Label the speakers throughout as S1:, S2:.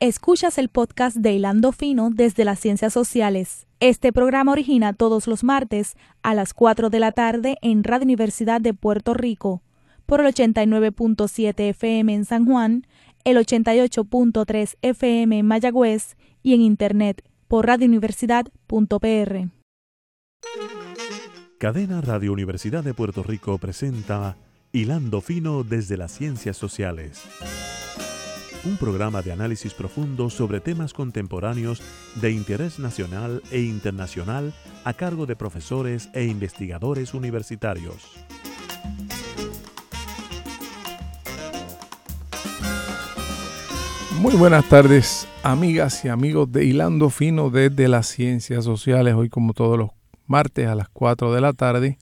S1: Escuchas el podcast de Hilando Fino desde las Ciencias Sociales. Este programa origina todos los martes a las 4 de la tarde en Radio Universidad de Puerto Rico por el 89.7 FM en San Juan, el 88.3 FM en Mayagüez y en Internet por radiouniversidad.pr.
S2: Cadena Radio Universidad de Puerto Rico presenta Hilando Fino desde las Ciencias Sociales un programa de análisis profundo sobre temas contemporáneos de interés nacional e internacional a cargo de profesores e investigadores universitarios.
S3: Muy buenas tardes, amigas y amigos de Hilando Fino desde las Ciencias Sociales, hoy como todos los martes a las 4 de la tarde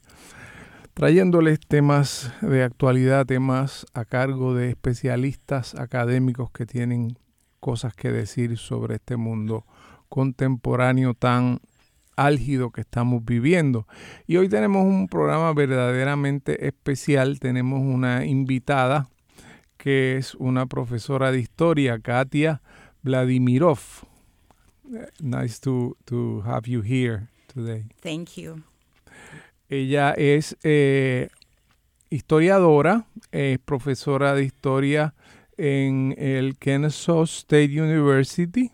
S3: trayéndoles temas de actualidad, temas a cargo de especialistas académicos que tienen cosas que decir sobre este mundo contemporáneo tan álgido que estamos viviendo. Y hoy tenemos un programa verdaderamente especial, tenemos una invitada que es una profesora de historia, Katia Vladimirov. Nice to, to have you here today.
S4: Thank you.
S3: Ella es eh, historiadora, es profesora de historia en el Kennesaw State University.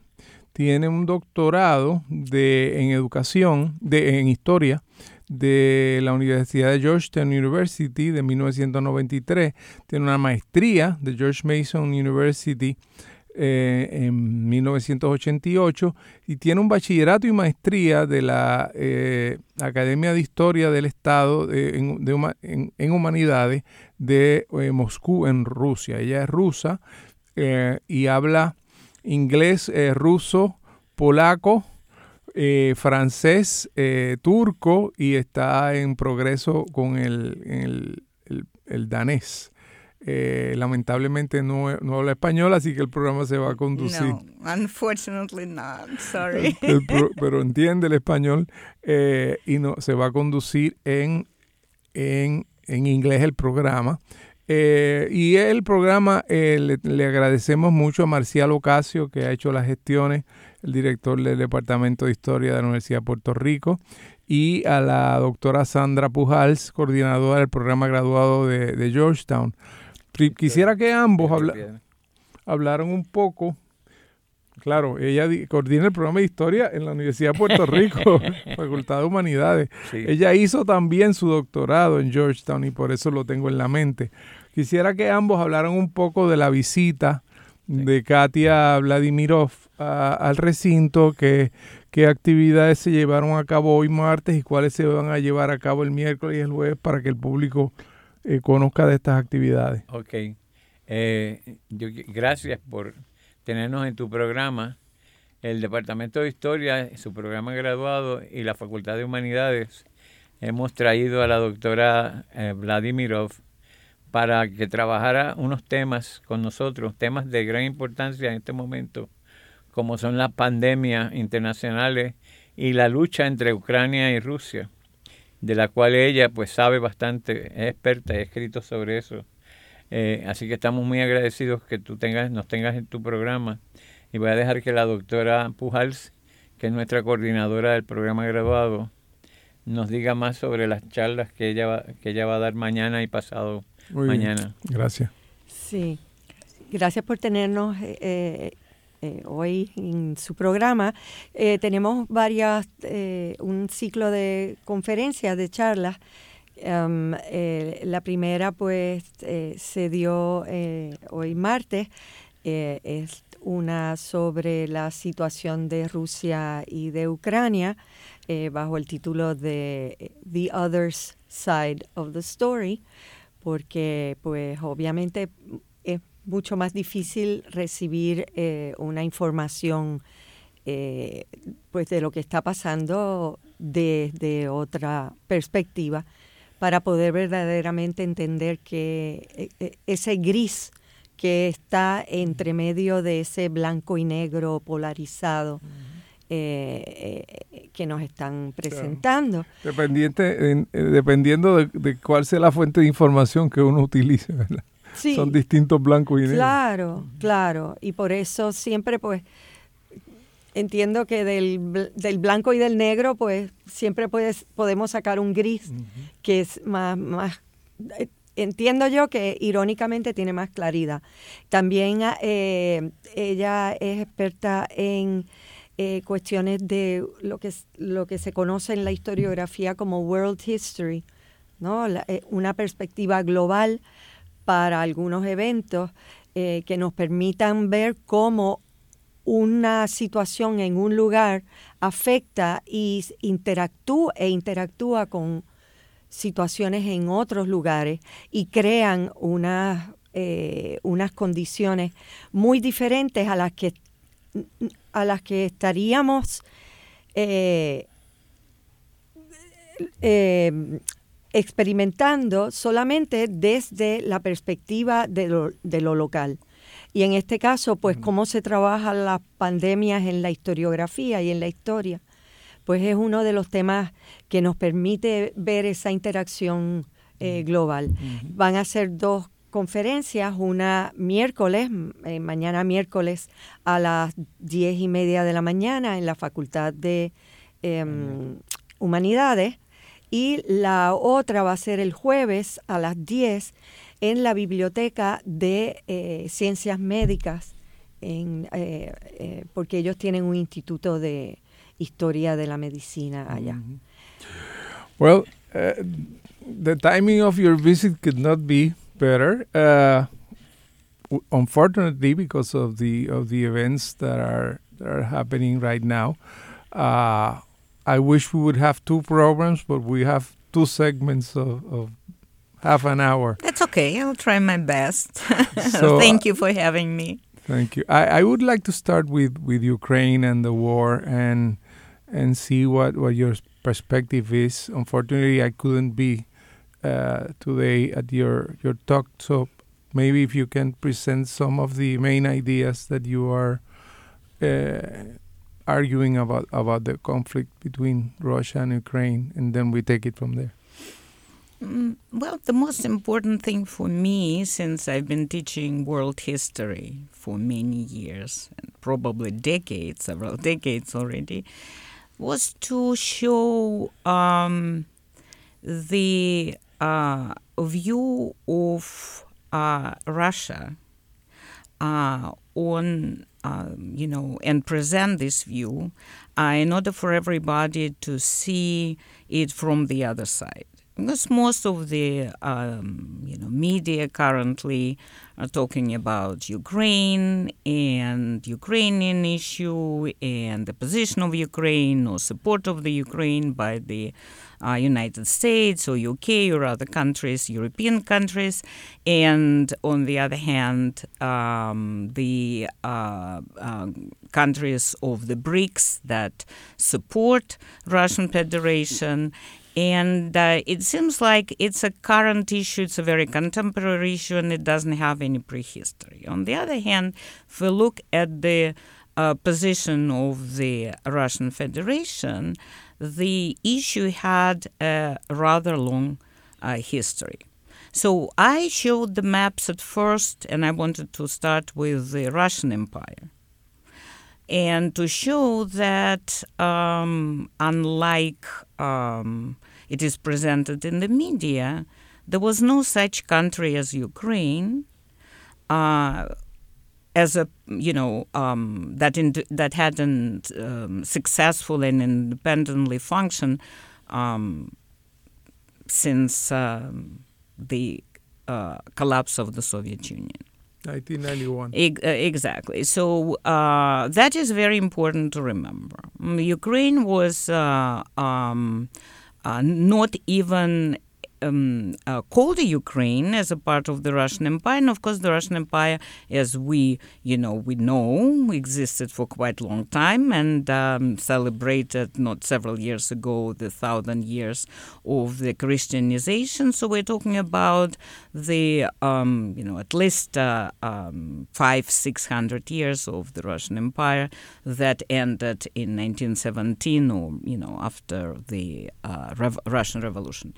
S3: Tiene un doctorado de, en educación, de, en historia, de la Universidad de Georgetown University de 1993. Tiene una maestría de George Mason University eh, en 1988 y tiene un bachillerato y maestría de la eh, Academia de Historia del Estado en, Humanidades de eh, Moscú, en Rusia. Ella es rusa y habla inglés, ruso, polaco, francés, turco y está en progreso con el danés. Eh, lamentablemente no, habla español, así que el programa se va a conducir. No,
S4: unfortunately not, sorry.
S3: pero entiende el español eh, y no se va a conducir en, en, inglés el programa. Eh, y el programa le, le, agradecemos mucho a Marcial Ocasio, que ha hecho las gestiones, el director del Departamento de Historia de la Universidad de Puerto Rico, y a la doctora Sandra Pujals, coordinadora del programa graduado de, de Georgetown. Quisiera que ambos hablaran un poco. Claro, ella coordina el programa de historia en la Universidad de Puerto Rico, Facultad de Humanidades. Ella hizo también su doctorado en Georgetown y por eso lo tengo en la mente. Quisiera que ambos hablaran un poco de la visita de Katia Vladimirov al recinto, que, qué actividades se llevaron a cabo hoy martes y cuáles se van a llevar a cabo el miércoles y el jueves para que el público eh, conozca de estas actividades.
S5: Ok. Eh, gracias por tenernos en tu programa. El Departamento de Historia, su programa graduado y la Facultad de Humanidades hemos traído a la doctora eh, Vladimirov para que trabajara unos temas con nosotros, temas de gran importancia en este momento, como son las pandemias internacionales y la lucha entre Ucrania y Rusia de la cual ella pues sabe bastante, es experta y ha escrito sobre eso. Eh, así que estamos muy agradecidos que tú tengas, nos tengas en tu programa. Y voy a dejar que la doctora Pujals, que es nuestra coordinadora del programa graduado, nos diga más sobre las charlas que ella va, que ella va a dar mañana y pasado mañana.
S3: Gracias.
S4: Sí, gracias por tenernos eh, eh hoy en su programa. Eh, tenemos varias, eh, un ciclo de conferencias, de charlas. Um, la primera pues se dio hoy martes, es una sobre la situación de Rusia y de Ucrania bajo el título de The Other Side of the Story, porque pues obviamente mucho más difícil recibir eh, una información eh, pues de lo que está pasando desde otra perspectiva para poder verdaderamente entender que eh, ese gris que está entre medio de ese blanco y negro polarizado que nos están presentando.
S3: Dependiente, dependiendo de, de, cuál sea la fuente de información que uno utilice, ¿verdad? Son distintos blancos y negros.
S4: Claro, claro. Y por eso siempre, pues, entiendo que del, del, blanco y del negro, pues, siempre puedes, podemos sacar un gris que es más, más eh, entiendo yo que irónicamente tiene más claridad. También eh, ella es experta en eh, cuestiones de lo que, lo que se conoce en la historiografía como World History, ¿no? Eh, una perspectiva global para algunos eventos que nos permitan ver cómo una situación en un lugar afecta y interactúa e interactúa con situaciones en otros lugares y crean unas, eh, unas condiciones muy diferentes a las que, a las que estaríamos eh, eh, experimentando solamente desde la perspectiva de lo, de lo, local. Y en este caso, pues cómo se trabajan las pandemias en la historiografía y en la historia pues es uno de los temas que nos permite ver esa interacción eh, global. Van a ser dos conferencias, una miércoles, eh, mañana miércoles a las diez y media de la mañana en la Facultad de em, Humanidades y la otra va a ser el jueves a las 10 en la Biblioteca de eh, Ciencias Médicas, en, porque ellos tienen un instituto de, historia de la medicina allá. Mm -hmm.
S3: Well, uh, the timing of your visit could not be better. Uh, unfortunately, because of the of the events that are that are happening right now, uh, I wish we would have two programs, but we have two segments of, of half an hour.
S6: That's okay. I'll try my best. so, Thank you for having me.
S3: Thank you. I, I would like to start with, with Ukraine and the war and and see what, what your perspective is. Unfortunately, I couldn't be uh, today at your, your talk, so maybe if you can present some of the main ideas that you are uh, arguing about about the conflict between Russia and Ukraine, and then we take it from there.
S6: Mm, well, the most important thing for me, since I've been teaching world history for many years, and probably decades, several decades already, was to show um, the uh, view of uh, Russia uh, on, um, you know, and present this view uh, in order for everybody to see it from the other side. Because most of the um, you know media currently are talking about Ukraine and Ukrainian issue and the position of Ukraine or support of the Ukraine by the uh, United States or UK or other countries, European countries, and on the other hand, um, the uh, uh, countries of the BRICS that support Russian Federation and uh, it seems like it's a current issue, it's a very contemporary issue, and it doesn't have any prehistory. On the other hand, if we look at the uh, position of the Russian Federation, the issue had a rather long uh, history. So I showed the maps at first, and I wanted to start with the Russian Empire and to show that um, unlike um, it is presented in the media, there was no such country as Ukraine. Uh, as a you know um, that in, that hadn't um, successful and independently functioned um, since um, the uh, collapse of the Soviet Union.
S3: 1991.
S6: E- uh, exactly. So uh, that is very important to remember. Mm, Ukraine was uh, um, uh, not even um, uh, called Ukraine as a part of the Russian Empire. And of course, the Russian Empire, as we you know we know, existed for quite a long time and um, celebrated not several years ago the thousand years of the Christianization. So we're talking about the um, you know at least uh, um, five six hundred years of the Russian Empire that ended in 1917 or you know after the uh, Rev- Russian Revolution.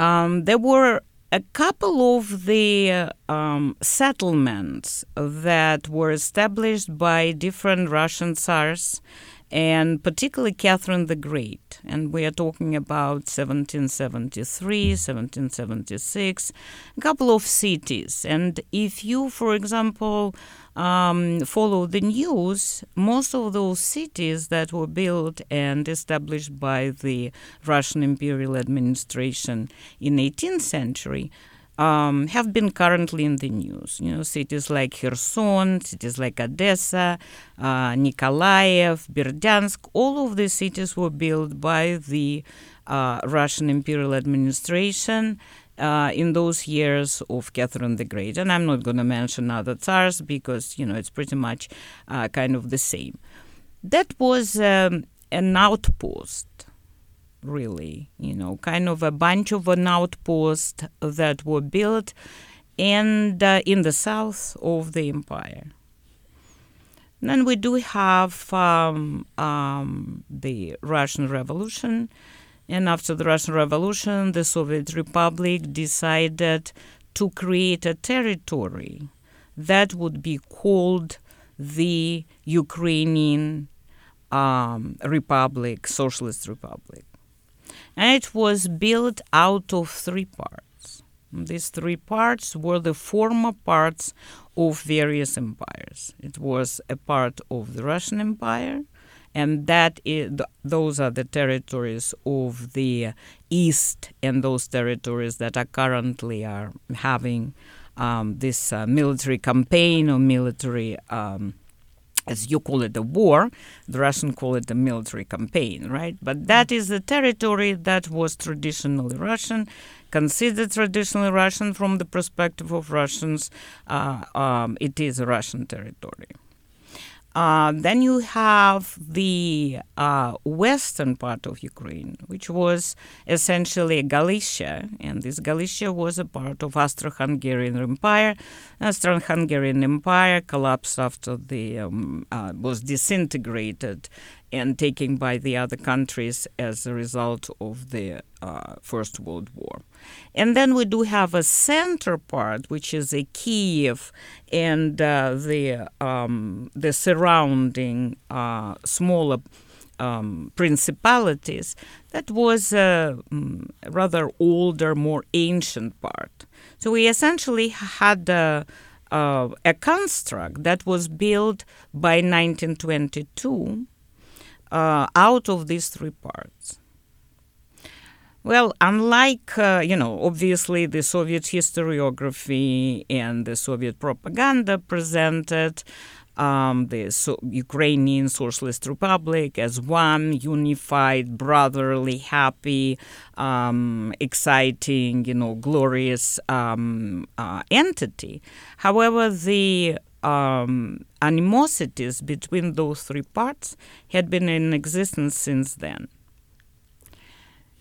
S6: Um, there were a couple of the um, settlements that were established by different Russian tsars and particularly Catherine the Great. And we are talking about 1773, 1776, a couple of cities. And if you, for example, um, follow the news, most of those cities that were built and established by the Russian imperial administration in 18th century um, have been currently in the news. You know, cities like Kherson, cities like Odessa, uh, Nikolaev, Berdyansk, all of these cities were built by the uh, Russian imperial administration uh, in those years of Catherine the Great. And I'm not going to mention other tsars because, you know, it's pretty much uh, kind of the same. That was um, an outpost really, you know, kind of a bunch of an outpost that were built and uh, in the south of the empire. Then we do have um, um, the Russian Revolution, and after the Russian Revolution, the Soviet Republic decided to create a territory that would be called the Ukrainian um, Republic, Socialist Republic and it was built out of three parts. These three parts were the former parts of various empires. It was a part of the Russian Empire, and that is, those are the territories of the East, and those territories that are currently are having um, this uh, military campaign or military um, as you call it, a war. The Russians call it a military campaign, right? But that is a territory that was traditionally Russian, considered traditionally Russian from the perspective of Russians. Uh, um, it is Russian territory. Uh, then you have the uh, western part of Ukraine, which was essentially Galicia, and this Galicia was a part of Austro-Hungarian Empire. Austro-Hungarian Empire collapsed after the um, uh, was disintegrated and taken by the other countries as a result of the uh, First World War. And then we do have a center part, which is a Kiev and uh, the um, the surrounding uh, smaller um, principalities. That was a um, rather older, more ancient part. So we essentially had a, a construct that was built by 1922 uh, out of these three parts. Well, unlike, uh, you know, obviously the Soviet historiography and the Soviet propaganda presented um, the so- Ukrainian Socialist Republic as one unified, brotherly, happy, um, exciting, you know, glorious um, uh, entity. However, the um, animosities between those three parts had been in existence since then.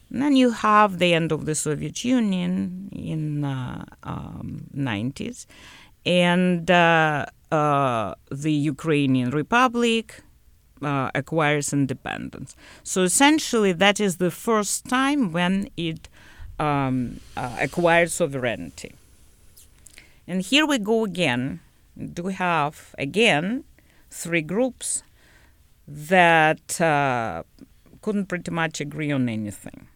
S6: And then you have the end of the Soviet Union in uh, um, 90s, and uh, uh, the Ukrainian Republic uh, acquires independence. So essentially, that is the first time when it um, uh, acquired sovereignty. And here we go again. Do we have again three groups that uh, couldn't pretty much agree on anything?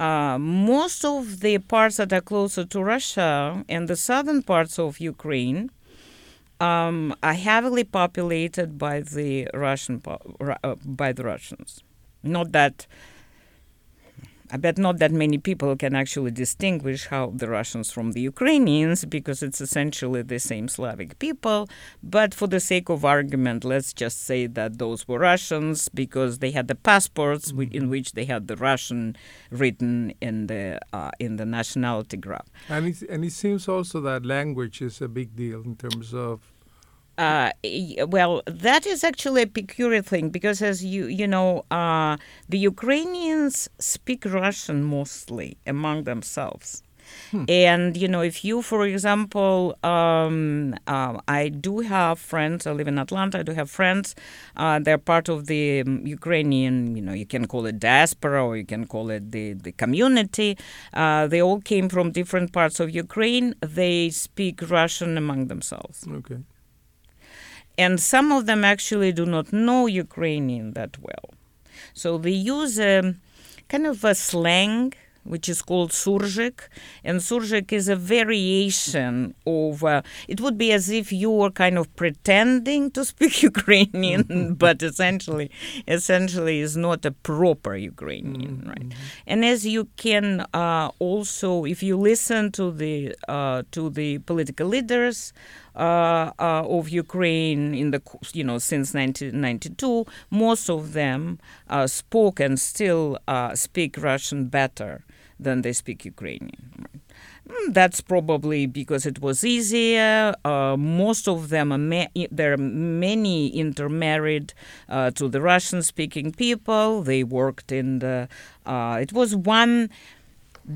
S6: Uh, most of the parts that are closer to Russia and the southern parts of Ukraine um, are heavily populated by the Russian uh, by the Russians. Not that I bet not that many people can actually distinguish how the Russians from the Ukrainians because it's essentially the same Slavic people. But for the sake of argument, let's just say that those were Russians because they had the passports mm-hmm. in which they had the Russian written in the uh, in the nationality graph.
S3: And it, and it seems also that language is a big deal in terms of
S6: uh, well, that is actually a peculiar thing because, as you you know, uh, the Ukrainians speak Russian mostly among themselves, Hmm. And you know, if you, for example, um, uh, I do have friends. I live in Atlanta. I do have friends. Uh, they're part of the um, Ukrainian. You know, you can call it diaspora or you can call it the the community. Uh, they all came from different parts of Ukraine. They speak Russian among themselves.
S3: Okay.
S6: And some of them actually do not know Ukrainian that well. So they use a kind of a slang which is called surzhyk. And surzhyk is a variation of, uh, it would be as if you were kind of pretending to speak Ukrainian, but essentially, essentially is not a proper Ukrainian, mm-hmm. right? And as you can uh, also, if you listen to the, uh, to the political leaders, of Ukraine in the you know since 1992, most of them uh, spoke and still uh, speak Russian better than they speak Ukrainian. Mm, that's probably because it was easier. Uh, most of them, are ma- there are many intermarried uh, to the Russian-speaking people. They worked in the. Uh, it was one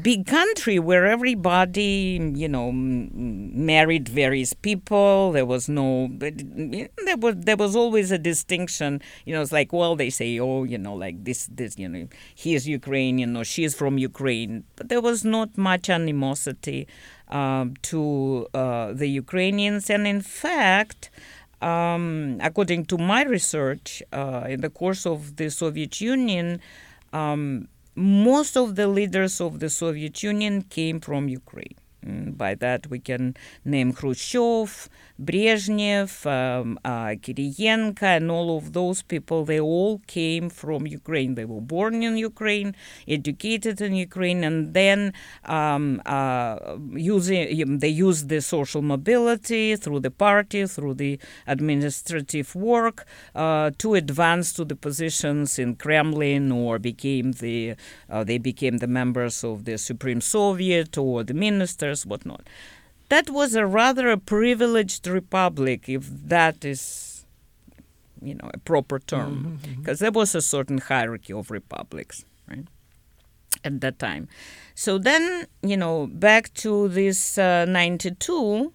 S6: big country where everybody, you know, married various people. There was no, there was there was always a distinction. You know, it's like, well, they say, oh, you know, like this, this, you know, he is Ukrainian or she is from Ukraine, but there was not much animosity um, to uh, the Ukrainians, and in fact. Um, according to my research, uh, in the course of the Soviet Union, um, most of the leaders of the Soviet Union came from Ukraine. By that, we can name Khrushchev, Brezhnev, um, uh, and all of those people, they all came from Ukraine. They were born in Ukraine, educated in Ukraine, and then um, uh, using um, they used the social mobility through the party, through the administrative work, uh, to advance to the positions in Kremlin, or became the uh, they became the members of the Supreme Soviet or the ministers, whatnot that was a rather a privileged republic, if that is, you know, a proper term, because mm-hmm, mm-hmm. there was a certain hierarchy of republics, right, at that time. So then, you know, back to this uh, 92,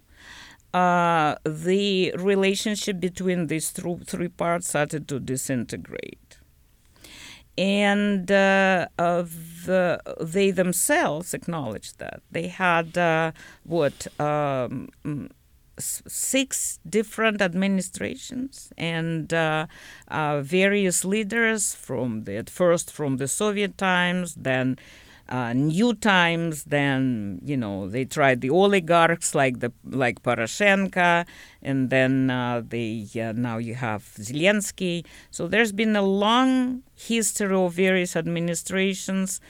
S6: uh, the relationship between these th- three parts started to disintegrate and uh, the, they themselves acknowledged that. They had uh, what um, six different administrations and uh, uh, various leaders from the, at first from the Soviet times, then uh, new times. Then you know they tried the oligarchs like the like Poroshenko, and then uh, they uh, now you have Zelensky. So there's been a long history of various administrations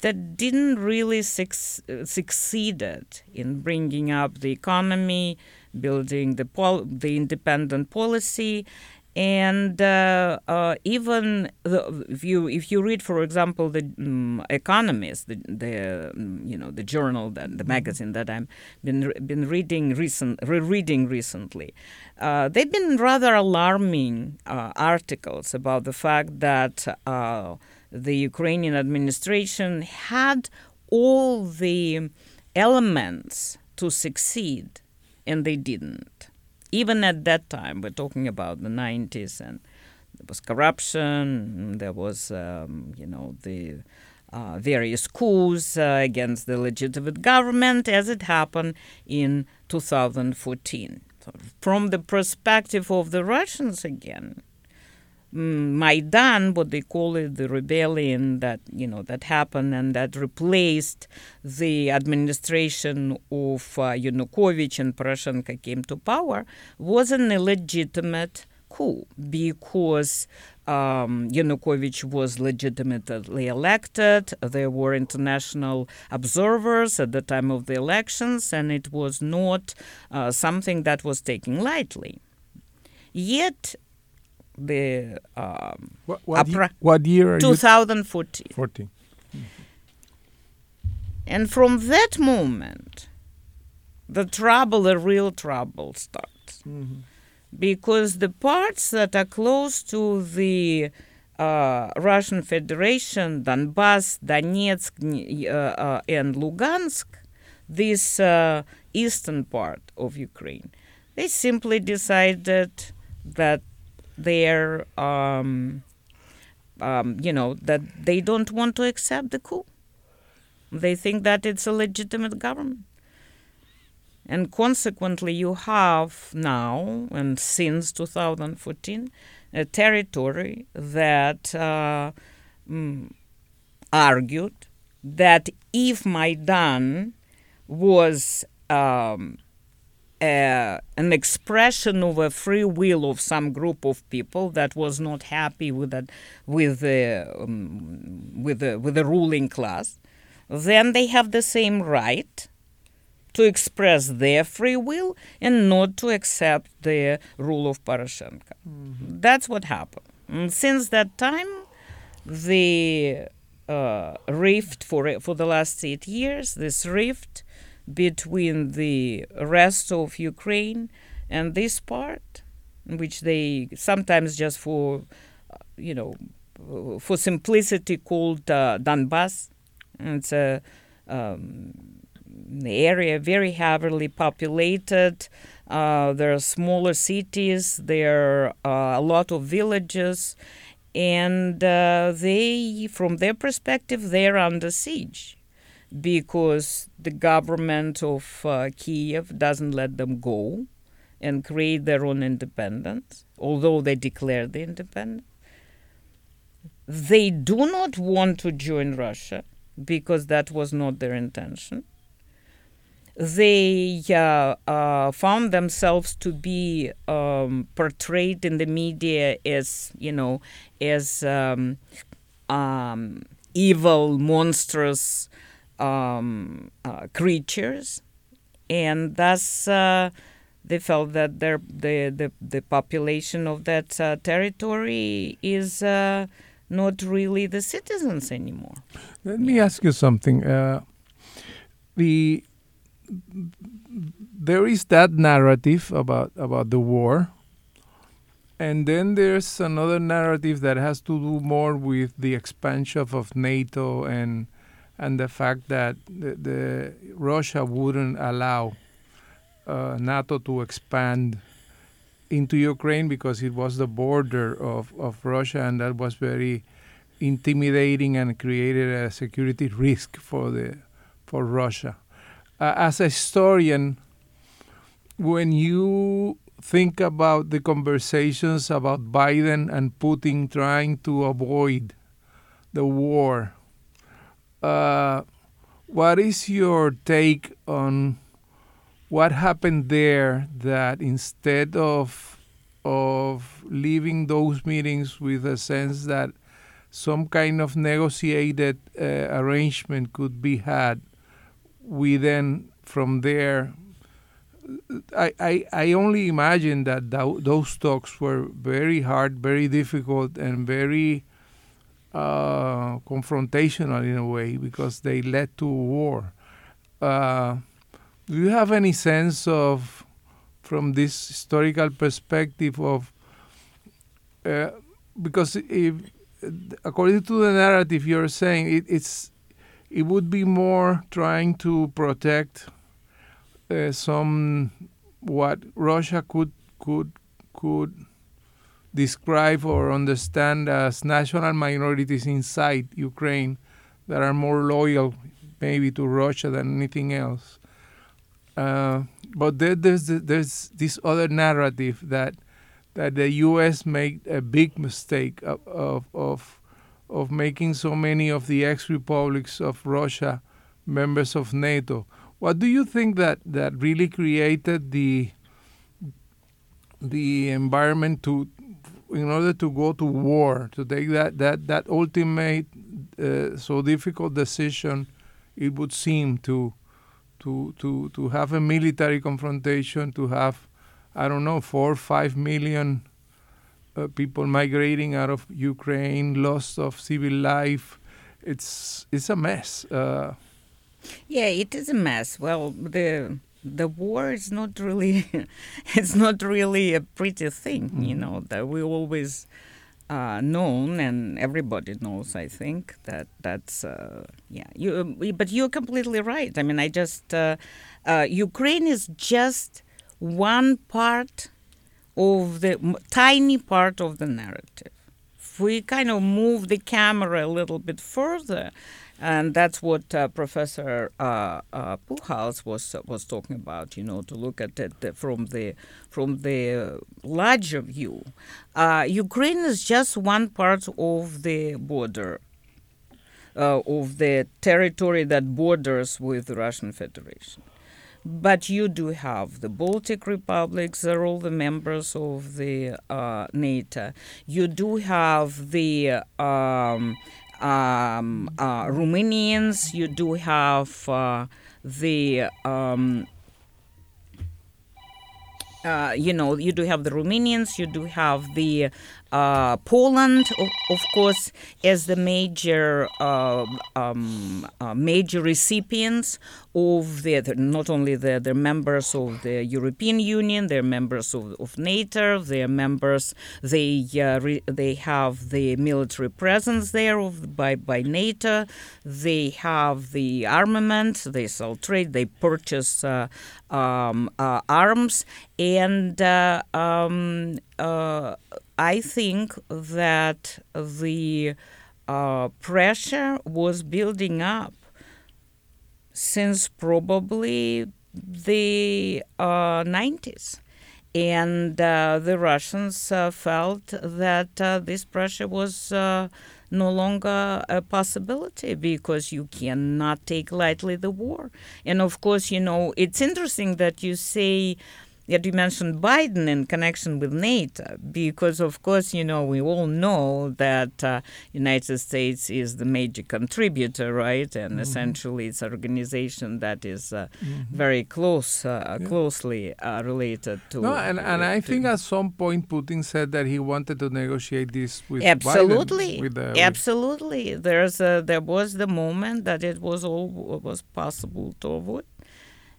S6: that didn't really suc- succeeded in bringing up the economy, building the pol- the independent policy, and uh, uh, even the, if you if you read, for example, the um, Economist, the, the um, you know the journal that the magazine that I've been been reading recent rereading recently, uh, they've been rather alarming uh, articles about the fact that uh, the Ukrainian administration had all the elements to succeed, and they didn't even at that time, we're talking about the 90s, and there was corruption, there was, um, you know, the uh, various coups uh, against the legitimate government as it happened in 2014. So from the perspective of the Russians again, Maidan, what they call it, the rebellion that you know that happened and that replaced the administration of uh, Yanukovych and Poroshenko came to power, was an illegitimate coup because um, Yanukovych was legitimately elected. There were international observers at the time of the elections, and it was not uh, something that was taken lightly. Yet the um,
S3: what, what, year, what year
S6: 2014
S3: 14
S6: and from that moment the trouble the real trouble starts. Mm-hmm. because the parts that are close to the uh, Russian Federation, Donbass, Donetsk, uh, uh, and Lugansk, this uh, eastern part of Ukraine, they simply decided that they're, um, um, you know, that they don't want to accept the coup. They think that it's a legitimate government. And consequently, you have now, and since 2014, a territory that uh, mm, argued that if Maidan was um, uh, an expression of a free will of some group of people that was not happy with that with the um, with the with the ruling class, then they have the same right to express their free will and not to accept the rule of Poroshenko. Mm-hmm. That's what happened. And since that time, the uh, rift for for the last eight years, this rift between the rest of Ukraine and this part, which they sometimes just for, you know, for simplicity called uh, Donbass. It's a um, area very heavily populated. Uh, there are smaller cities. There are a lot of villages, and uh, they, from their perspective, they're under siege because the government of uh, Kiev doesn't let them go and create their own independence, although they declare the independence. They do not want to join Russia because that was not their intention. They uh, uh, found themselves to be um, portrayed in the media as, you know, as um, um, evil, monstrous, um, uh, creatures, and thus uh, they felt that their the, the the population of that uh, territory is uh, not really the citizens anymore.
S3: Let me ask you something. Uh, the there is that narrative about about the war and then there's another narrative that has to do more with the expansion of NATO and and the fact that the, the Russia wouldn't allow uh, NATO to expand into Ukraine because it was the border of, of Russia, and that was very intimidating and created a security risk for the for Russia. Uh, as a historian, when you think about the conversations about Biden and Putin trying to avoid the war uh, what is your take on what happened there that instead of of leaving those meetings with a sense that some kind of negotiated uh, arrangement could be had, we then from there I, I, I only imagine that th- those talks were very hard, very difficult, and very uh, confrontational in a way because they led to war. Uh, do you have any sense of, from this historical perspective, of uh, because if, according to the narrative you're saying, it, it's it would be more trying to protect uh, some what Russia could could could describe or understand as national minorities inside Ukraine that are more loyal maybe to Russia than anything else. Uh, but there, there's there's this other narrative that that the U.S. made a big mistake of of of, of making so many of the ex-republics of Russia members of NATO. What do you think that that really created the the environment to in order to go to war, to take that that that ultimate uh, so difficult decision, it would seem to to to to have a military confrontation, to have I don't know four five million uh, people migrating out of Ukraine, loss of civil life. It's it's a mess. Uh,
S6: yeah, it is a mess. Well, the the war is not really it's not really a pretty thing mm-hmm. you know that we always uh, known, and everybody knows. I think that that's uh, yeah. You, but you're completely right. I mean, I just uh, uh, Ukraine is just one part of the tiny part of the narrative. If we kind of move the camera a little bit further, and that's what uh, Professor uh, uh, Pujals was was talking about. You know, to look at it from the from the larger view. Uh, Ukraine is just one part of the border. Uh, of the territory that borders with the Russian Federation. But you do have the Baltic republics, they're all the members of the uh, NATO. You do have the um, um, uh, Romanians, you do have uh, the um, uh, you know, you do have the Romanians, you do have the uh, Poland, of, of, course, as the major uh, um, uh, major recipients of the, not only the, the members of the European Union, they're members of, of NATO, they're members, they uh, re, they have the military presence there of, by by NATO, they have the armament, they sell trade, they purchase uh, um, uh, arms, and um, I think that the uh, pressure was building up since probably the uh, 90s. And uh, the Russians uh, felt that uh, this pressure was uh, no longer a possibility because you cannot take lightly the war. And of course, you know, it's interesting that you say Yet you mentioned Biden in connection with NATO, because of course, you know, we all know that uh, United States is the major contributor, right? And mm-hmm. essentially, it's an organization that is uh, mm-hmm. very close, uh, yeah. closely uh, related to.
S3: No, and, and I think at some point Putin said that he wanted to negotiate this with
S6: absolutely,
S3: Biden, with,
S6: uh, absolutely. There's a, there was the moment that it was all was possible to avoid.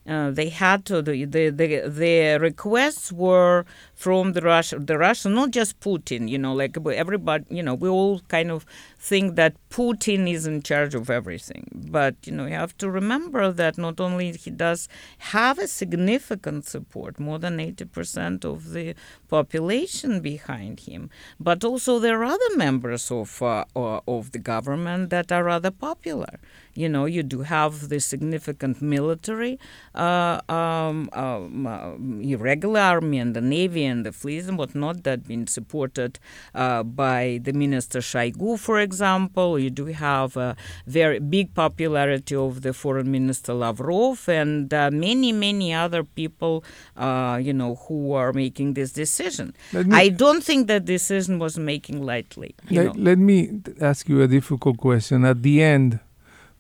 S6: Uh, they had to the, the the the requests were from the Russia the Russia not just Putin you know like everybody you know we all kind of think that Putin is in charge of everything. But you know you have to remember that not only he does have a significant support more than 80% of the population behind him but also there are other members of uh, of the government that are rather popular. You know, you do have the significant military, uh, um, um, uh, irregular army and the navy and the fleet and whatnot that been supported uh, by the minister Shoigu, for example. You do have a very big popularity of the foreign minister Lavrov and uh, many, many other people, uh, you know, who are making this decision. Me, I don't think that decision was making lightly.
S3: Let, let me ask you a difficult question. At the end,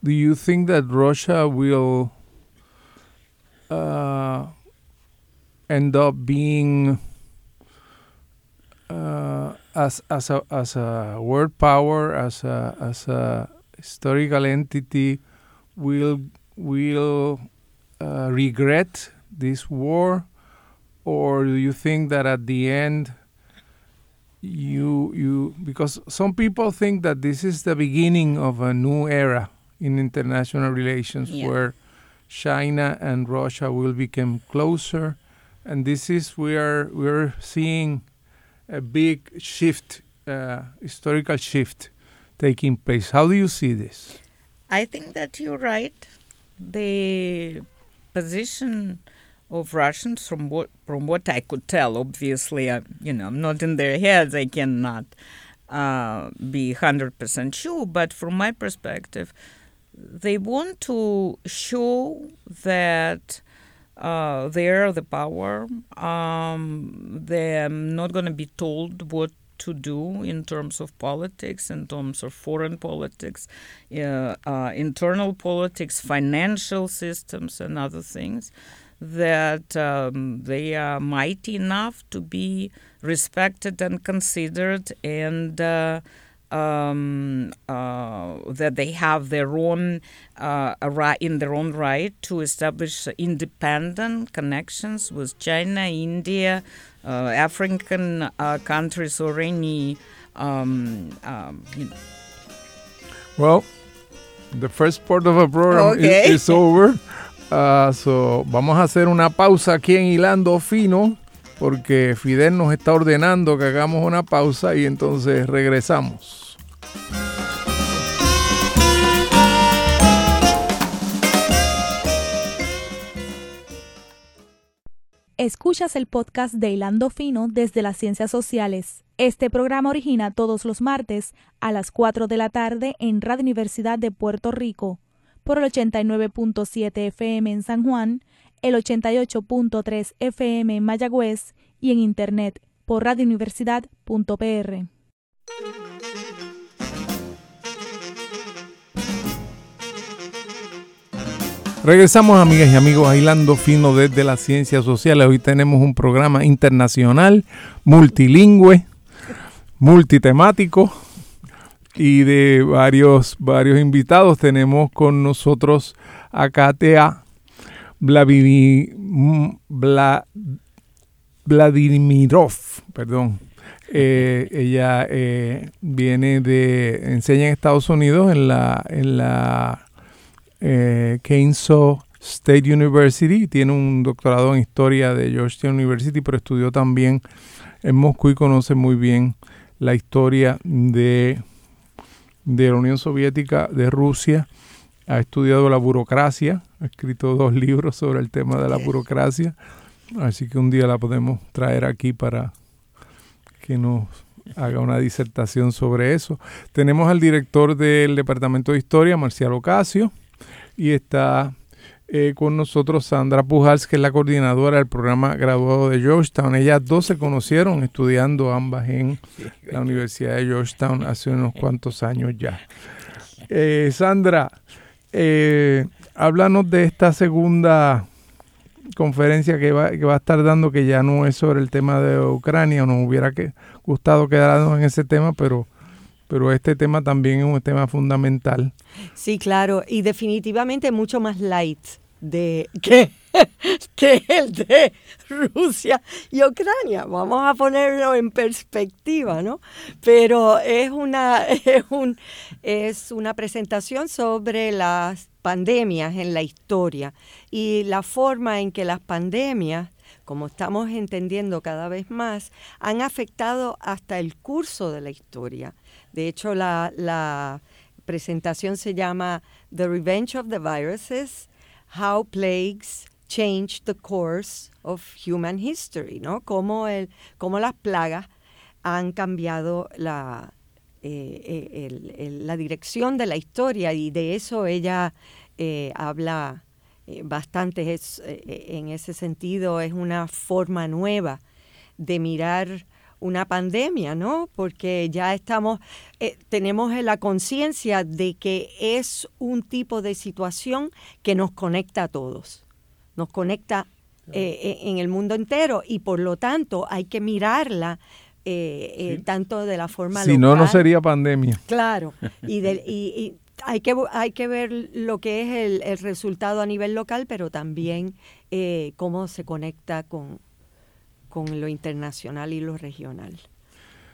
S3: do you think that Russia will uh, end up being uh, as as a as a world power as a as a historical entity will will uh, regret this war or do you think that at the end you you because some people think that this is the beginning of a new era in international relations yeah. where China and Russia will become closer, and this is where we're seeing a big shift, uh, historical shift taking place. How do you see this?
S6: I think that you're right. The position of Russians, from what from what I could tell, obviously, I, you know, I'm not in their heads. I cannot uh, be hundred percent sure, but from my perspective, they want to show that uh, they're the power. Um, they're not going to be told what to do in terms of politics, in terms of foreign politics, uh, uh, internal politics, financial systems, and other things. That um, they are mighty enough to be respected and considered and uh, um, uh, that they have their own uh, right in their own right to establish independent connections with China, India, uh, African uh, countries, or any um, um, you know.
S3: Well, the first part of our program
S6: Okay.
S3: is, is over. Uh, so vamos a hacer una pausa aquí en Hilando Fino porque Fidel nos está ordenando que hagamos una pausa y entonces regresamos.
S1: Escuchas el podcast de Hilando Fino desde las Ciencias Sociales. Este programa origina todos los martes a las 4 de la tarde en Radio Universidad de Puerto Rico por el 89.7 FM en San Juan, el 88.3 FM en Mayagüez y en Internet por radiouniversidad.pr.
S3: Regresamos amigas y amigos a Fino desde las Ciencias Sociales. Hoy tenemos un programa internacional, multilingüe, multitemático y de varios, varios invitados. Tenemos con nosotros a Katia Vla- Vladimirov, perdón. Eh, ella eh, viene de, enseña en Estados Unidos en la, en la eh, State University, tiene un doctorado en historia de Georgetown University, pero estudió también en Moscú y conoce muy bien la historia de, de la Unión Soviética, de Rusia. Ha estudiado la burocracia, ha escrito dos libros sobre el tema de la burocracia, así que un día la podemos traer aquí para que nos haga una disertación sobre eso. Tenemos al director del Departamento de Historia, Marcial Ocasio, y está eh, con nosotros Sandra Pujals, que es la coordinadora del programa graduado de Georgetown. Ellas dos se conocieron estudiando ambas en la Universidad de Georgetown hace unos cuantos años ya. Eh, Sandra, eh, háblanos de esta segunda conferencia que va, que va a estar dando, que ya no es sobre el tema de Ucrania, nos hubiera que, gustado quedarnos en ese tema, pero, pero este tema también es un tema fundamental.
S4: Sí, claro, y definitivamente mucho más light de que, que el de Rusia y Ucrania. Vamos a ponerlo en perspectiva, ¿no? Pero es una, es un, es una presentación sobre las pandemias en la historia y la forma en que las pandemias como estamos entendiendo cada vez más, han afectado hasta el curso de la historia. De hecho, la, la presentación se llama The Revenge of the Viruses, How Plagues Change the Course of Human History, ¿no? Cómo, el, cómo las plagas han cambiado la, eh, el, la dirección de la historia y de eso ella eh, habla eh, bastante es, eh, en ese sentido, es una forma nueva de mirar una pandemia, ¿no? Porque ya estamos, eh, tenemos la conciencia de que es un tipo de situación que nos conecta a todos, nos conecta eh, en el mundo entero y por lo tanto hay que mirarla eh, eh,
S3: Sí.
S4: tanto de la forma
S3: Si no, no
S4: local-
S3: sería pandemia.
S4: Claro, y, del- y- y hay, que, hay que ver lo que es el, el resultado a nivel local, pero también eh, cómo se conecta con, con lo internacional y lo regional.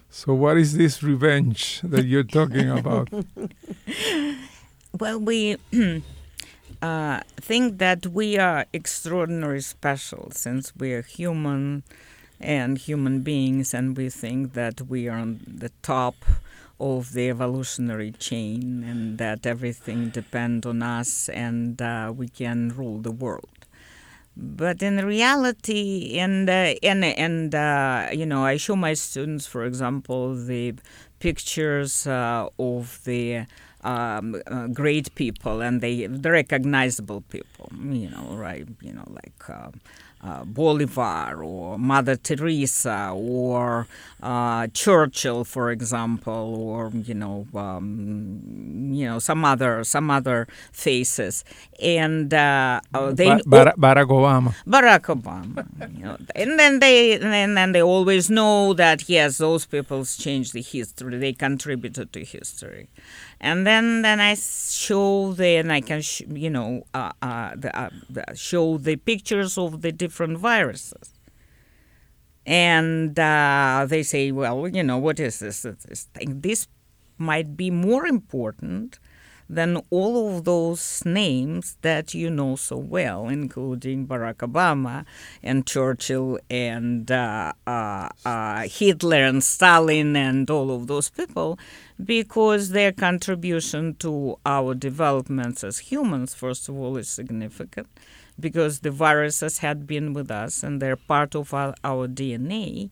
S3: So what is this revenge that you're talking about?
S6: Well, we uh, think that we are extraordinary special since we are human and human beings, and we think that we are on the top of the evolutionary chain and that everything depends on us and uh, we can rule the world. But in reality, and and and uh, you know, I show my students, for example, the pictures uh, of the um, uh, great people and the recognizable people. You know, right? You know, like. Uh, Bolivar or Mother Teresa or uh, Churchill, for example, or you know, um, you know, some other some other faces, and uh, uh, they
S3: Ba- Bara- Barack Obama.
S6: Barack Obama. you know, and then they and then they always know that yes, those people changed the history. They contributed to history, and then then I show the and I can sh- you know uh, uh, the, uh, the, show the pictures of the different viruses. And uh, they say, well, you know, what is this? This thing? This might be more important than all of those names that you know so well, including Barack Obama and Churchill and uh, uh, uh, Hitler and Stalin and all of those people, because their contribution to our developments as humans, first of all, is significant. Because the viruses had been with us and they're part of our, our DNA,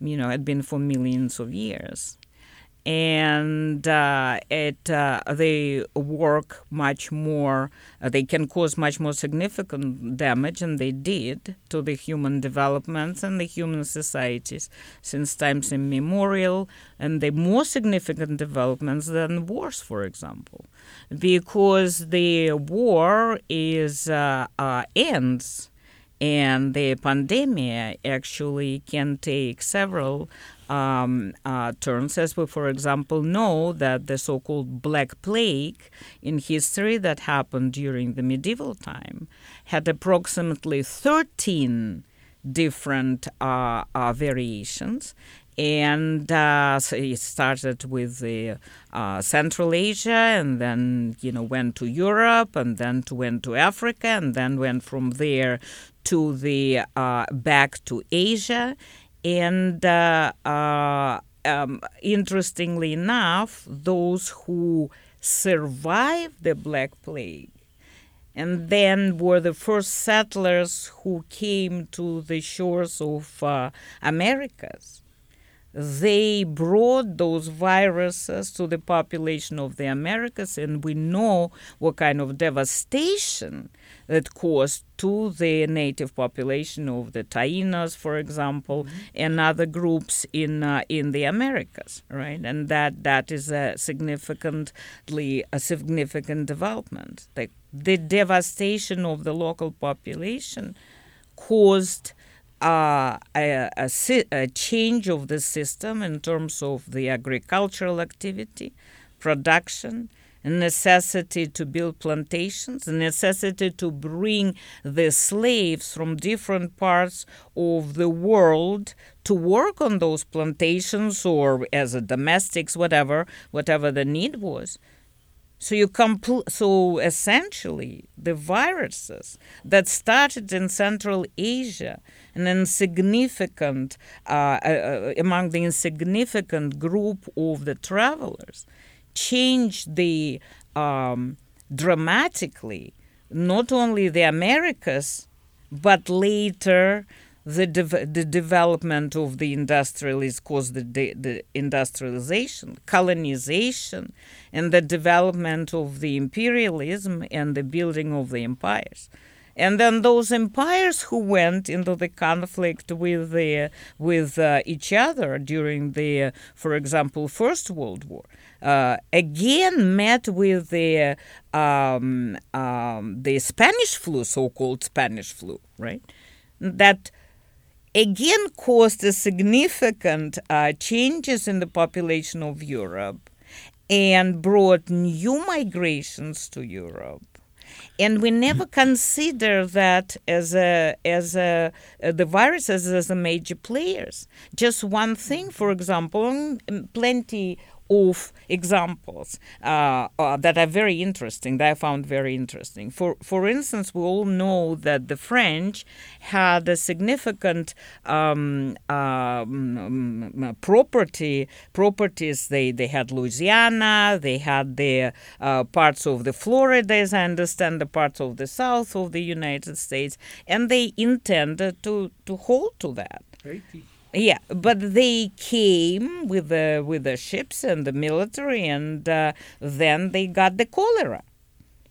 S6: you know, had been for millions of years and uh, it uh, they work much more. Uh, they can cause much more significant damage, and they did to the human developments and the human societies since times immemorial, and the more significant developments than wars, for example, because the war is uh, uh, ends and the pandemic actually can take several um, uh, turns, as we, for example, know that the so-called Black Plague in history that happened during the medieval time had approximately 13 different uh, uh, variations. And uh, so it started with the uh, Central Asia, and then you know went to Europe, and then to, went to Africa, and then went from there to the uh, back to Asia and uh, uh, um, interestingly enough, those who survived the Black Plague and then were the first settlers who came to the shores of uh, Americas. They brought those viruses to the population of the Americas, and we know what kind of devastation that caused to the native population of the Tainos, for example, mm-hmm. and other groups in uh, in the Americas, right? And that that is a significantly a significant development. The, the devastation of the local population caused uh, a, a, a, change of the system in terms of the agricultural activity, production, necessity to build plantations, necessity to bring the slaves from different parts of the world to work on those plantations or as domestics, whatever, whatever the need was. So you compl- so essentially the viruses that started in Central Asia, an insignificant uh, uh, uh among the insignificant group of the travelers, changed the um, dramatically not only the Americas but later the de- the development of the industrialists caused the, de- the industrialization, colonization, and the development of the imperialism and the building of the empires. And then those empires who went into the conflict with the, with uh, each other during the, for example, First World War, uh, again met with the um, um, the Spanish flu, so-called Spanish flu, right? That again caused a significant uh, changes in the population of Europe and brought new migrations to Europe. And we never consider that as a as a uh, the viruses as a major players. Just one thing, for example, plenty of examples uh, uh, that are very interesting, that I found very interesting. For, for instance, we all know that the French had a significant um, um, property properties. They, they had Louisiana, they had the uh, parts of the Florida, as I understand, the parts of the south of the United States, and they intended to, to hold to that. Yeah, but they came with the with the ships and the military, and uh, then they got the cholera.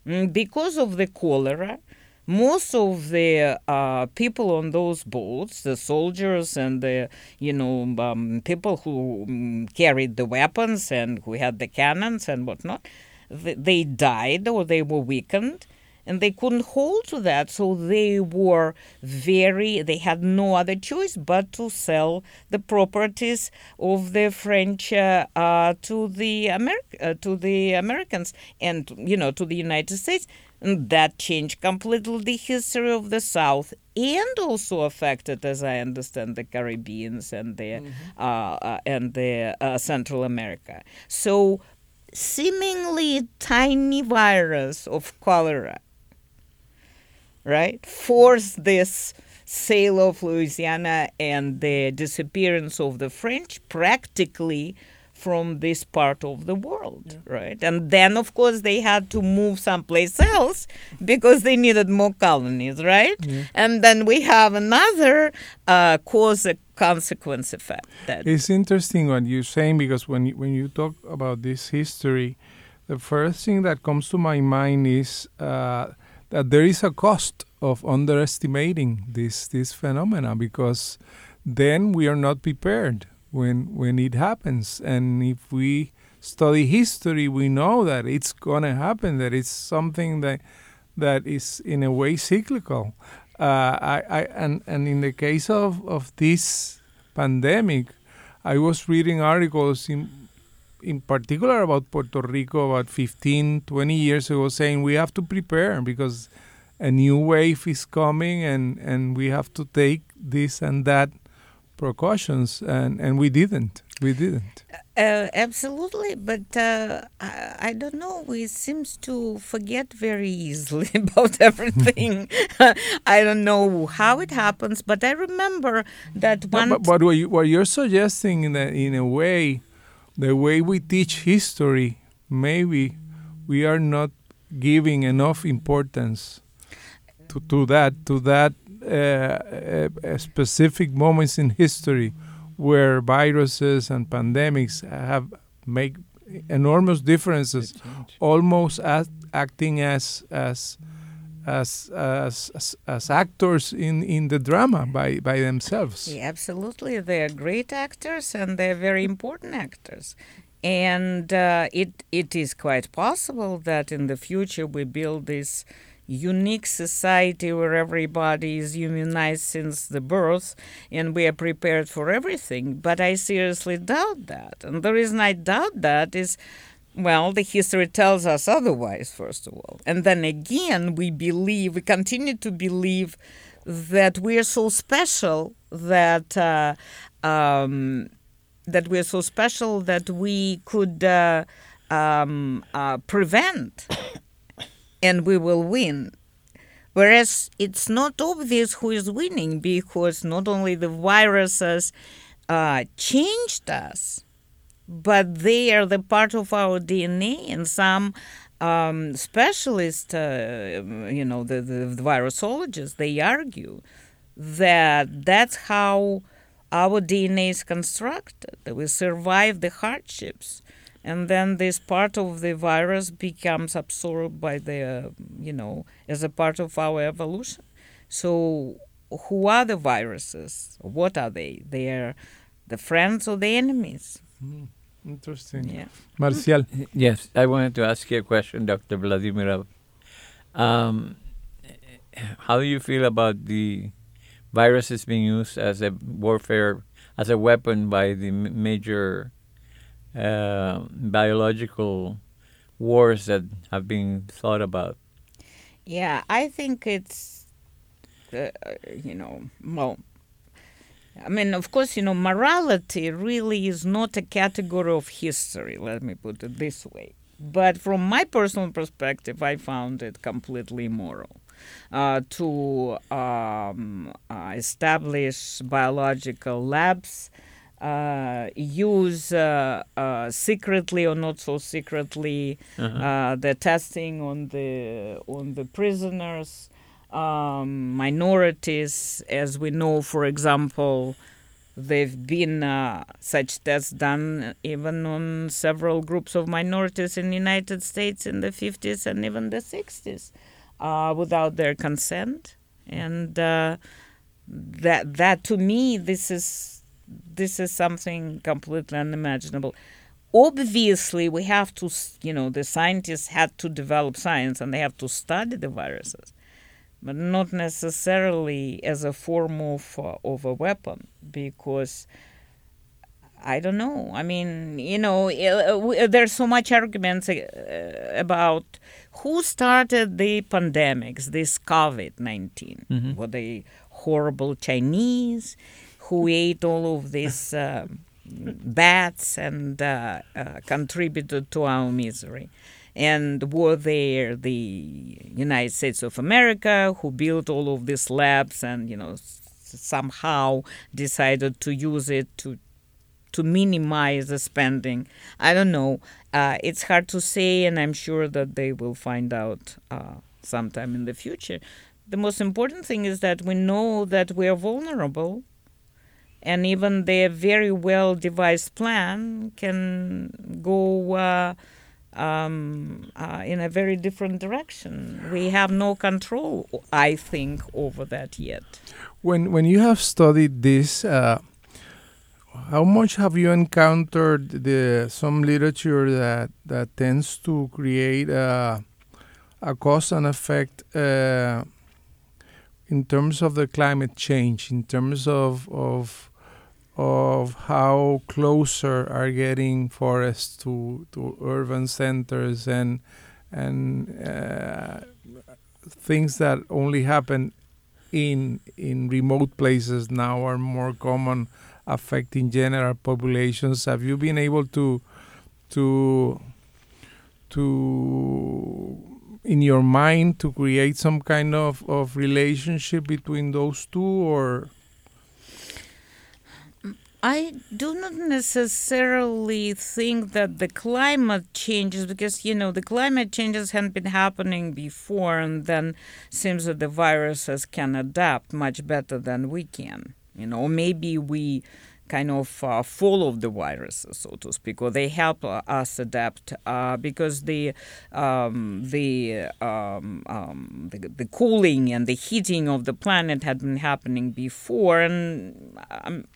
S6: Mm, because of the cholera, most of the uh, people on those boats, the soldiers and the you know um, people who um, carried the weapons and who had the cannons and whatnot, they died or they were weakened and they couldn't hold to that so they were very they had no other choice but to sell the properties of the french uh, uh, to the Ameri- uh, to the americans and you know to the united states And that changed completely the history of the South and also affected, as I understand, the Caribbeans and the mm-hmm. uh, uh, and the uh, Central America. So, seemingly tiny virus of cholera, right, forced this sale of Louisiana and the disappearance of the French practically from this part of the world, yeah. right? And then, of course, they had to move someplace else because they needed more colonies, right? Yeah. And then we have another uh, cause a consequence effect.
S3: That it's interesting what you're saying because when you, when you talk about this history, the first thing that comes to my mind is uh, that there is a cost of underestimating this this phenomena because then we are not prepared when when it happens. And if we study history we know that it's going to happen that it's something that that is in a way cyclical. Uh, I, I and and in the case of of this pandemic I was reading articles in in particular about Puerto Rico about 15 20 years ago saying we have to prepare because a new wave is coming and and we have to take this and that precautions, and, and we didn't. We didn't.
S6: Uh, absolutely, but uh, I, I, don't know. We seems to forget very easily about everything. I don't know how it happens, but I remember that one.
S3: But, but, what, you, what you're suggesting, in a, in a way, the way we teach history, maybe we are not giving enough importance to, to that to that uh, uh, specific moments in history where viruses and pandemics have made enormous differences, almost as acting as as as, as as actors in, in the drama by, by themselves.
S6: Yeah, absolutely, they are great actors and they're very important actors. And uh, it it is quite possible that in the future we build this unique society where everybody is unionized since the birth and we are prepared for everything. But I seriously doubt that. And the reason I doubt that is well, the history tells us otherwise, first of all. And then again, we believe, we continue to believe that we are so special that. Uh, um, that we're so special that we could uh, um, uh, prevent and we will win. Whereas it's not obvious who is winning because not only the viruses uh, changed us, but they are the part of our DNA, and some um, specialists, uh, you know, the, the, the virusologists, they argue that that's how our DNA is constructed, that we survive the hardships and then this part of the virus becomes absorbed by the you know as a part of our evolution. So who are the viruses? What are they? They are the friends or the enemies.
S3: Mm, interesting.
S6: Yeah.
S3: Marcial.
S5: Yes i wanted to ask you a question dr vladimir. Um, how do you feel about the viruses being used as a warfare as a weapon by the major uh, biological wars that have been thought about?
S6: Yeah, I think it's, uh, you know, well, I mean, of course, you know, morality really is not a category of history, let me put it this way. But from my personal perspective, I found it completely immoral. Uh, to um, uh, establish biological labs uh, use uh, uh, secretly or not so secretly uh-huh. Uh, the testing on the on the prisoners, um, minorities, as we know, for example. There've been uh, such tests done even on several groups of minorities in the United States in the 50s and even the 60s uh, without their consent. And that, that to me, this is this is something completely unimaginable. Obviously, we have to, you know, the scientists had to develop science and they have to study the viruses, but not necessarily as a form of, uh, of a weapon, because I don't know. I mean, you know, uh, there's so much arguments uh, about who started the pandemics, this COVID 19. Mm-hmm. Were they horrible Chinese who ate all of these uh, bats and uh, uh, contributed to our misery? And were there the United States of America who built all of these labs and, you know, somehow decided to use it to to minimize the spending. I don't know. Uh, it's hard to say, and I'm sure that they will find out uh, sometime in the future. The most important thing is that we know that we are vulnerable, and even their very well devised plan can go. Uh, um, uh, in a very different direction. We have no control, I think, over that yet.
S3: When when you have studied this, uh, how much have you encountered the some literature that that tends to create a, a cause and effect uh, in terms of the climate change, in terms of of of how closer are getting forests to, to urban centers and and uh, things that only happen in in remote places now are more common affecting general populations. Have you been able to to to in your mind to create some kind of, of relationship between those two or
S6: I do not necessarily think that the climate changes because you know the climate changes had been happening before and then seems that the viruses can adapt much better than we can you know. Maybe we kind of uh, follow the viruses, so to speak, or they help uh, us adapt uh, because the um, the, um, um, the, the cooling and the heating of the planet had been happening before, and um,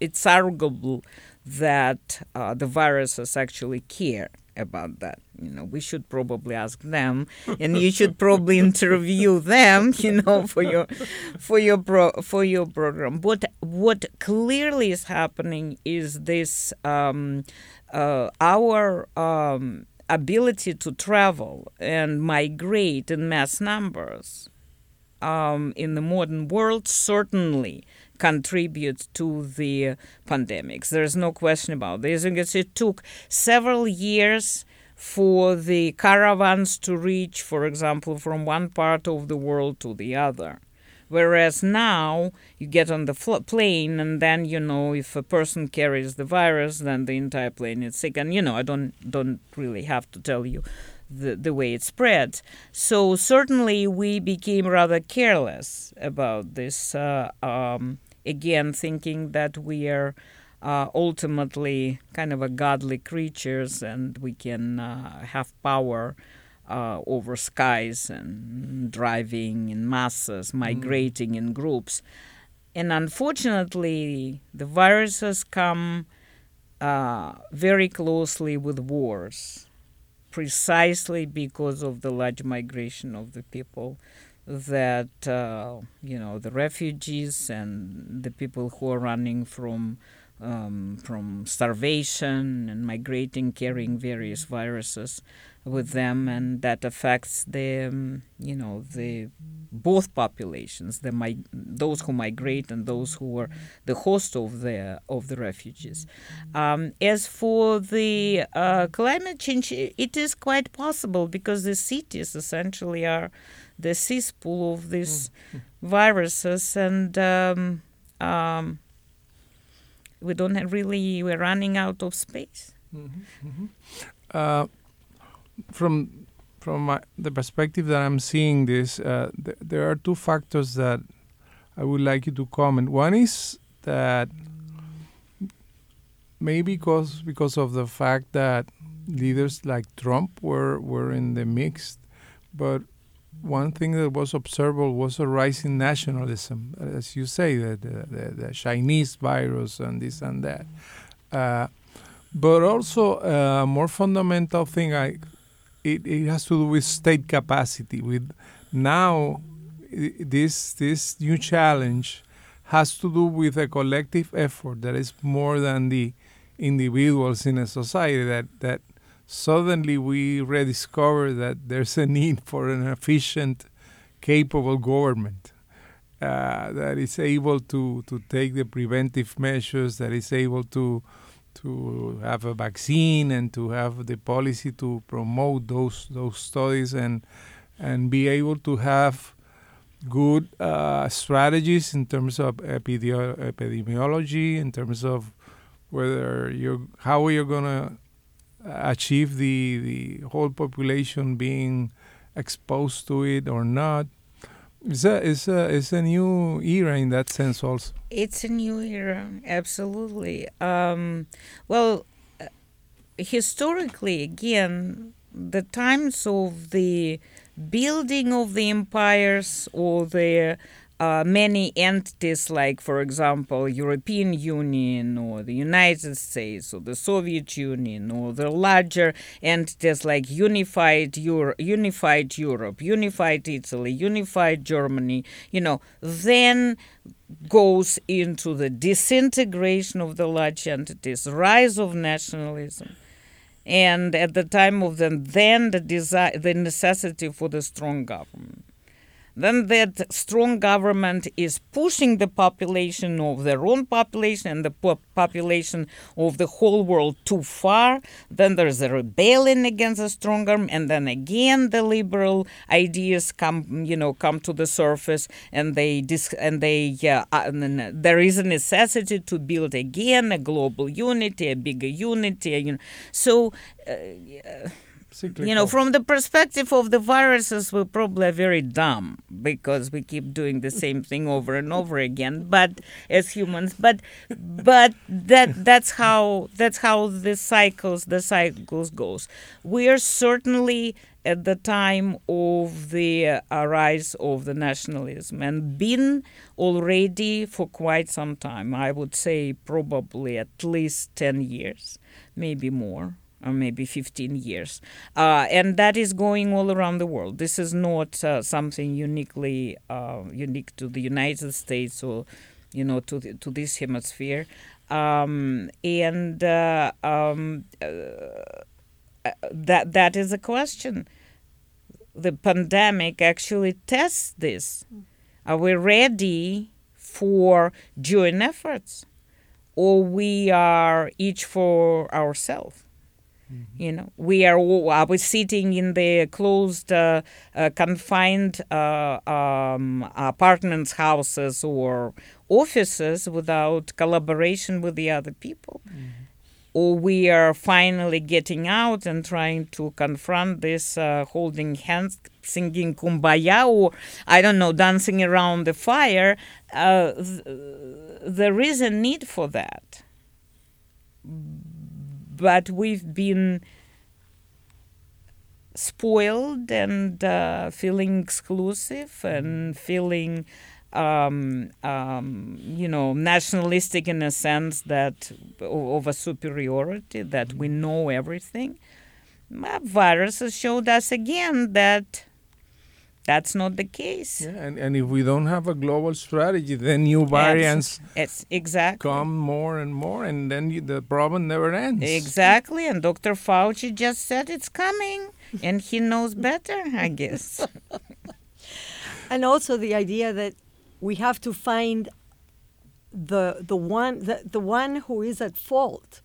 S6: it's arguable that uh, the viruses actually care about that. You know, we should probably ask them, and you should probably interview them. You know, for your for your pro, for your program. What what clearly is happening is this um, uh, our um, ability to travel and migrate in mass numbers um, in the modern world certainly contribute to the pandemics. There's no question about this. It took several years for the caravans to reach, for example, from one part of the world to the other. Whereas now you get on the fl- plane, and then you know if a person carries the virus, then the entire plane is sick. And you know I don't don't really have to tell you the the way it spreads. So certainly we became rather careless about this. Uh, um, again, thinking that we are uh, ultimately kind of a godly creatures and we can uh, have power uh, over skies and driving in masses, mm. migrating mm. in groups. And unfortunately, the viruses come uh, very closely with wars, precisely because of the large migration of the people that uh, you know the refugees and the people who are running from um, from starvation and migrating, carrying various viruses with them, and that affects the um, you know the both populations, the mig- those who migrate and those who are the host of the of the refugees. Um, as for the uh, climate change, it is quite possible because the cities essentially are the cesspool of these mm. viruses and. Um, um, we don't really we're running out of space. Mm-hmm,
S3: mm-hmm. Uh, from from my, the perspective that I'm seeing this, uh, th- there are two factors that I would like you to comment. One is that maybe because because of the fact that leaders like Trump were were in the mix, but one thing that was observable was a rising nationalism, as you say, the, the, the Chinese virus and this and that. Uh, but also a more fundamental thing, I, it, it has to do with state capacity. With now, this this new challenge has to do with a collective effort that is more than the individuals in a society that that suddenly we rediscover that there's a need for an efficient, capable government uh, that is able to, to take the preventive measures, that is able to to have a vaccine and to have the policy to promote those those studies and and be able to have good uh, strategies in terms of epidemi- epidemiology, in terms of whether you how you're gonna achieve the the whole population being exposed to it or not. It's a, it's a, it's a new era in that sense also.
S6: It's a new era, absolutely. Um, well, uh, historically, again, the times of the building of the empires or the uh, many entities like for example european union or the united states or the soviet union or the larger entities like unified Euro- unified europe unified italy unified germany you know then goes into the disintegration of the large entities rise of nationalism and at the time of them then the desire the necessity for the strong government then that strong government is pushing the population of their own population and the po- population of the whole world too far. Then there's a rebellion against the strong arm, and then again the liberal ideas come, you know, come to the surface, and they dis- and they uh, and there is a necessity to build again a global unity, a bigger unity. You know, so. Uh,
S3: Cyclical.
S6: you know, from the perspective of the viruses, we're probably very dumb because we keep doing the same thing over and over again. But as humans, but but that that's how that's how the cycles the cycles goes. We are certainly at the time of the uh, rise of the nationalism and been already for quite some time. I would say probably at least ten years, maybe more or maybe 15 years. Uh, and that is going all around the world. This is not uh, something uniquely uh, unique to the United States or, you know, to, the, to this hemisphere. Um, and uh, um, uh, that that is a question. The pandemic actually tests this. Are we ready for joint efforts? Or we are each for ourselves? You know, we are all, are we sitting in the closed, uh, uh, confined uh, um, apartments, houses, or offices without collaboration with the other people? Or we are finally getting out and trying to confront this, uh, holding hands, singing kumbaya, or I don't know, dancing around the fire. Uh, th- there is a need for that but we've been spoiled and uh, feeling exclusive and feeling um, um, you know nationalistic in a sense that of a superiority that we know everything. Viruses showed us again that that's not the case.
S3: Yeah, and, and if we don't have a global strategy, then new variants
S6: it's exactly
S3: come more and more, and then you, the problem never ends.
S6: Exactly, and Dr. Fauci just said it's coming, and he knows better, I guess.
S4: and also the idea that we have to find the the one the, the one who is at fault.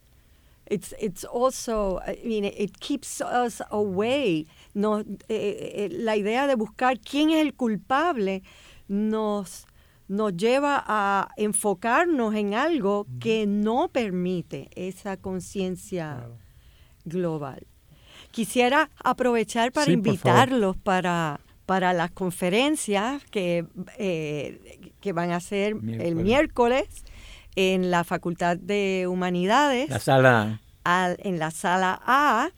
S4: It's it's also I mean it keeps us away. No, eh, eh, la idea de buscar quién es el culpable nos nos lleva a enfocarnos en algo que no permite esa conciencia global. Quisiera aprovechar para
S3: Sí,
S4: invitarlos para, para las conferencias que, eh, que van a ser el
S5: Miércoles.
S4: En la Facultad de Humanidades,
S5: La sala.
S4: al- en la sala A,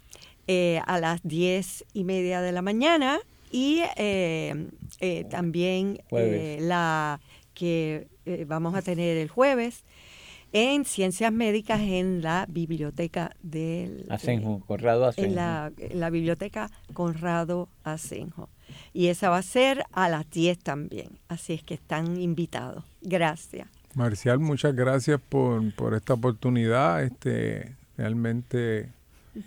S4: eh, a las diez y media de la mañana y eh, eh, también eh, la que eh, vamos a tener el jueves en Ciencias Médicas en la biblioteca del
S5: Asenjo, Corrado Asenjo.
S4: en la, en la biblioteca Conrado Asenjo. y esa va a ser a las 10 también. Así es que están invitados. Gracias.
S3: Marcial, muchas gracias por, por esta oportunidad. Este, realmente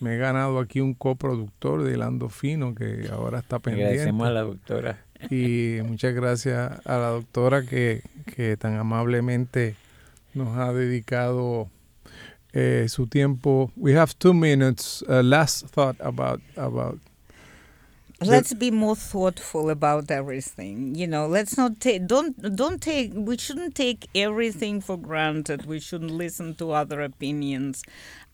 S3: me he ganado aquí un coproductor de Lando Fino que ahora está pendiente.
S5: Agradecemos a la doctora.
S3: Y muchas gracias a la doctora que, que tan amablemente nos ha dedicado eh, su tiempo. We have two minutes. Uh, last thought about about
S6: let's be more thoughtful about everything you know let's not take don't don't take we shouldn't take everything for granted. We shouldn't listen to other opinions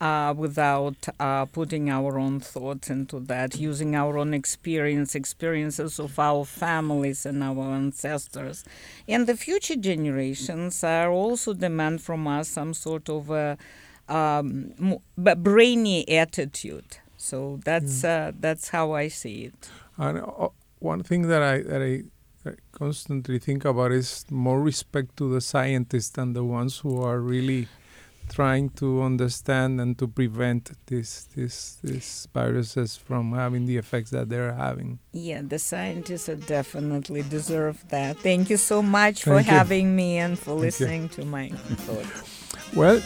S6: uh, without uh, putting our own thoughts into that using our own experience experiences of our families and our ancestors. And the future generations are also demand from us some sort of a um, brainy attitude so that's mm. uh, that's how I see it.
S3: And uh, one thing that I that I constantly think about is more respect to the scientists and the ones who are really trying to understand and to prevent this this these viruses from having the effects that they're having.
S6: Yeah, the scientists definitely deserve that. Thank you so much Thank for you. having me and for Thank listening you. to my thoughts.
S3: Well,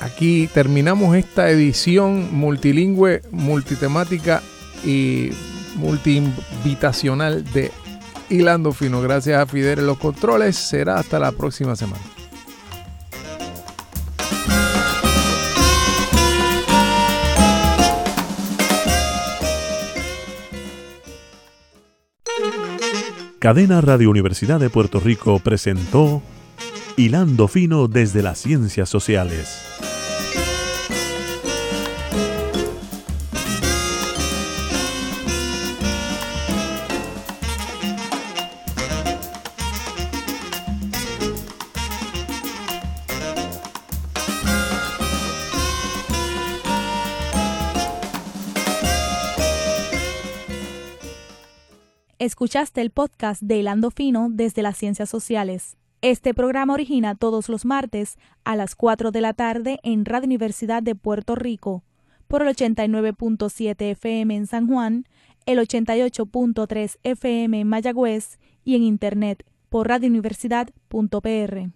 S3: aquí terminamos esta edición multilingüe, multitemática y multiinvitacional de Hilando Fino. Gracias a Fidel en los controles. Será hasta la próxima semana.
S2: Cadena Radio Universidad de Puerto Rico presentó Hilando Fino desde las Ciencias Sociales.
S1: Escuchaste el podcast de Hilando Fino desde las Ciencias Sociales. Este programa origina todos los martes a las 4 de la tarde en Radio Universidad de Puerto Rico por el 89.7 FM en San Juan, el 88.3 FM en Mayagüez y en Internet por radiouniversidad.pr.